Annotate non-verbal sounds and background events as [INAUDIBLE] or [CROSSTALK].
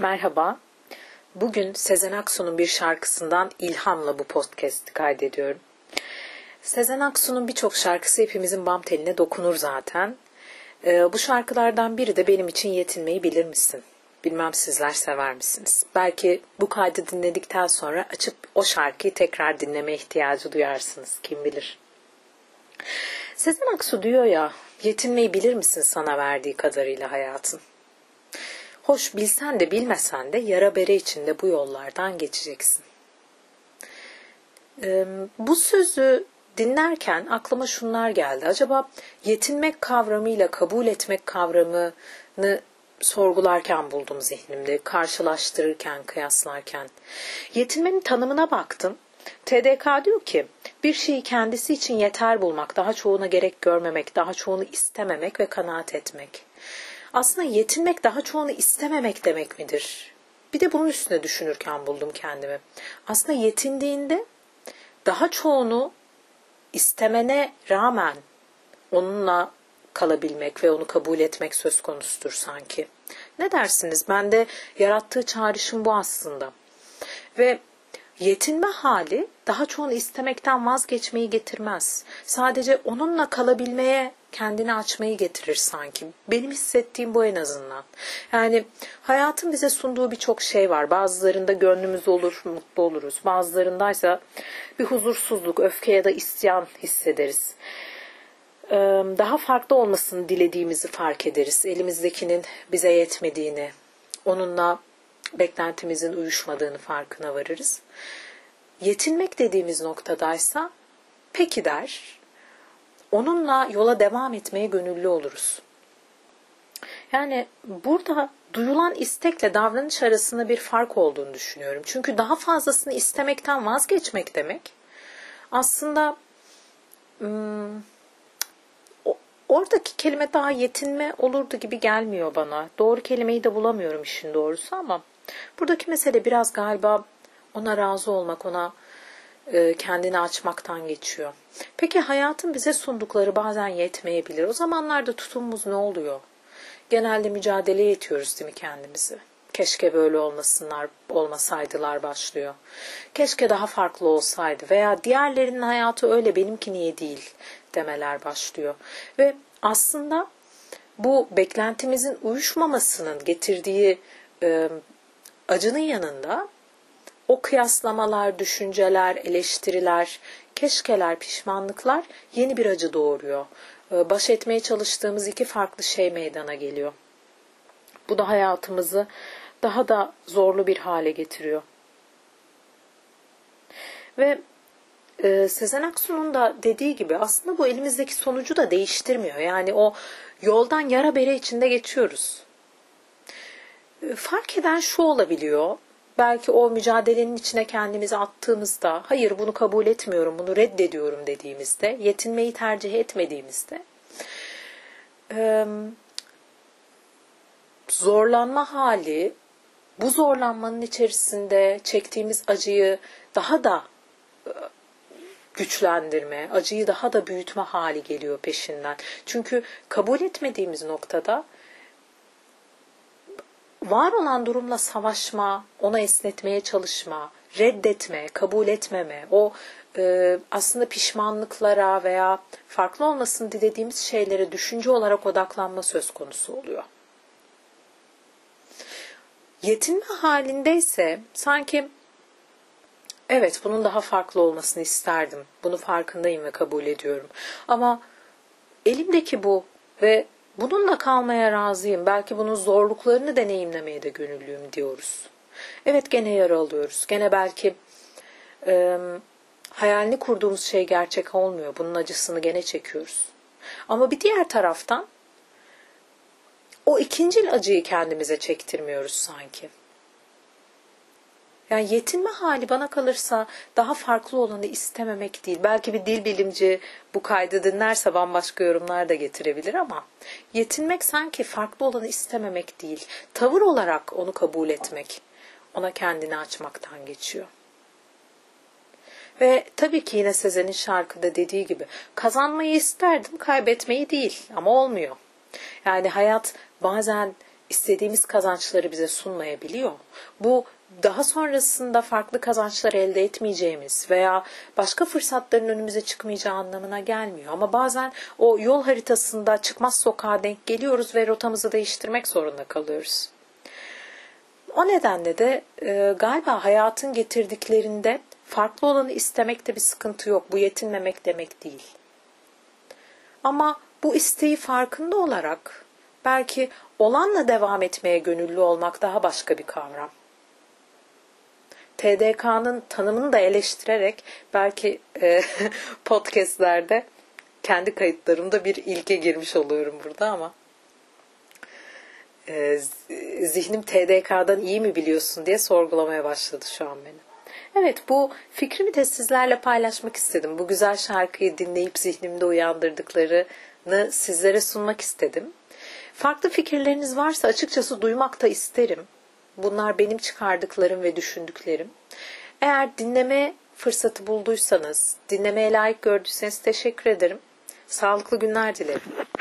Merhaba. Bugün Sezen Aksu'nun bir şarkısından ilhamla bu podcast'i kaydediyorum. Sezen Aksu'nun birçok şarkısı hepimizin bam teline dokunur zaten. Ee, bu şarkılardan biri de benim için yetinmeyi bilir misin? Bilmem sizler sever misiniz? Belki bu kaydı dinledikten sonra açıp o şarkıyı tekrar dinleme ihtiyacı duyarsınız. Kim bilir. Sezen Aksu diyor ya, yetinmeyi bilir misin sana verdiği kadarıyla hayatın? Hoş bilsen de bilmesen de yara bere içinde bu yollardan geçeceksin. Ee, bu sözü dinlerken aklıma şunlar geldi. Acaba yetinmek kavramıyla kabul etmek kavramını sorgularken buldum zihnimde, karşılaştırırken, kıyaslarken. Yetinmenin tanımına baktım. TDK diyor ki bir şeyi kendisi için yeter bulmak, daha çoğuna gerek görmemek, daha çoğunu istememek ve kanaat etmek. Aslında yetinmek daha çoğunu istememek demek midir? Bir de bunun üstüne düşünürken buldum kendimi. Aslında yetindiğinde daha çoğunu istemene rağmen onunla kalabilmek ve onu kabul etmek söz konusudur sanki. Ne dersiniz? Bende yarattığı çağrışım bu aslında. Ve yetinme hali daha çoğunu istemekten vazgeçmeyi getirmez. Sadece onunla kalabilmeye kendini açmayı getirir sanki. Benim hissettiğim bu en azından. Yani hayatın bize sunduğu birçok şey var. Bazılarında gönlümüz olur, mutlu oluruz. Bazılarındaysa bir huzursuzluk, öfke ya da isyan hissederiz. Daha farklı olmasını dilediğimizi fark ederiz. Elimizdekinin bize yetmediğini, onunla beklentimizin uyuşmadığını farkına varırız. Yetinmek dediğimiz noktadaysa peki der, onunla yola devam etmeye gönüllü oluruz. Yani burada duyulan istekle davranış arasında bir fark olduğunu düşünüyorum. Çünkü daha fazlasını istemekten vazgeçmek demek aslında hmm, oradaki kelime daha yetinme olurdu gibi gelmiyor bana. Doğru kelimeyi de bulamıyorum işin doğrusu ama buradaki mesele biraz galiba ona razı olmak, ona kendini açmaktan geçiyor. Peki hayatın bize sundukları bazen yetmeyebilir. O zamanlarda tutumumuz ne oluyor? Genelde mücadeleye itiyoruz değil mi kendimizi? Keşke böyle olmasınlar, olmasaydılar başlıyor. Keşke daha farklı olsaydı veya diğerlerinin hayatı öyle benimki niye değil demeler başlıyor. Ve aslında bu beklentimizin uyuşmamasının getirdiği e, acının yanında o kıyaslamalar, düşünceler, eleştiriler, keşkeler, pişmanlıklar yeni bir acı doğuruyor. Ee, baş etmeye çalıştığımız iki farklı şey meydana geliyor. Bu da hayatımızı daha da zorlu bir hale getiriyor. Ve e, Sezen Aksu'nun da dediği gibi aslında bu elimizdeki sonucu da değiştirmiyor. Yani o yoldan yara bere içinde geçiyoruz. E, fark eden şu olabiliyor belki o mücadelenin içine kendimizi attığımızda, hayır bunu kabul etmiyorum, bunu reddediyorum dediğimizde, yetinmeyi tercih etmediğimizde, zorlanma hali, bu zorlanmanın içerisinde çektiğimiz acıyı daha da güçlendirme, acıyı daha da büyütme hali geliyor peşinden. Çünkü kabul etmediğimiz noktada var olan durumla savaşma, ona esnetmeye çalışma, reddetme, kabul etmeme, o e, aslında pişmanlıklara veya farklı olmasını dilediğimiz şeylere düşünce olarak odaklanma söz konusu oluyor. Yetinme halindeyse sanki evet bunun daha farklı olmasını isterdim. Bunu farkındayım ve kabul ediyorum. Ama elimdeki bu ve Bununla kalmaya razıyım. Belki bunun zorluklarını deneyimlemeye de gönüllüyüm diyoruz. Evet gene yara alıyoruz. Gene belki e, hayalini kurduğumuz şey gerçek olmuyor. Bunun acısını gene çekiyoruz. Ama bir diğer taraftan o ikincil acıyı kendimize çektirmiyoruz sanki. Yani yetinme hali bana kalırsa daha farklı olanı istememek değil. Belki bir dil bilimci bu kaydı dinlerse bambaşka yorumlar da getirebilir ama yetinmek sanki farklı olanı istememek değil. Tavır olarak onu kabul etmek, ona kendini açmaktan geçiyor. Ve tabii ki yine Sezen'in şarkıda dediği gibi kazanmayı isterdim, kaybetmeyi değil ama olmuyor. Yani hayat bazen istediğimiz kazançları bize sunmayabiliyor. Bu daha sonrasında farklı kazançlar elde etmeyeceğimiz veya başka fırsatların önümüze çıkmayacağı anlamına gelmiyor. Ama bazen o yol haritasında çıkmaz sokağa denk geliyoruz ve rotamızı değiştirmek zorunda kalıyoruz. O nedenle de e, galiba hayatın getirdiklerinde farklı olanı istemekte bir sıkıntı yok. Bu yetinmemek demek değil. Ama bu isteği farkında olarak belki olanla devam etmeye gönüllü olmak daha başka bir kavram. TDK'nın tanımını da eleştirerek belki e, [LAUGHS] podcastlerde kendi kayıtlarımda bir ilke girmiş oluyorum burada ama e, zihnim TDK'dan iyi mi biliyorsun diye sorgulamaya başladı şu an beni. Evet bu fikrimi de sizlerle paylaşmak istedim. Bu güzel şarkıyı dinleyip zihnimde uyandırdıklarını sizlere sunmak istedim. Farklı fikirleriniz varsa açıkçası duymak da isterim. Bunlar benim çıkardıklarım ve düşündüklerim. Eğer dinleme fırsatı bulduysanız, dinlemeye layık gördüyseniz teşekkür ederim. Sağlıklı günler dilerim.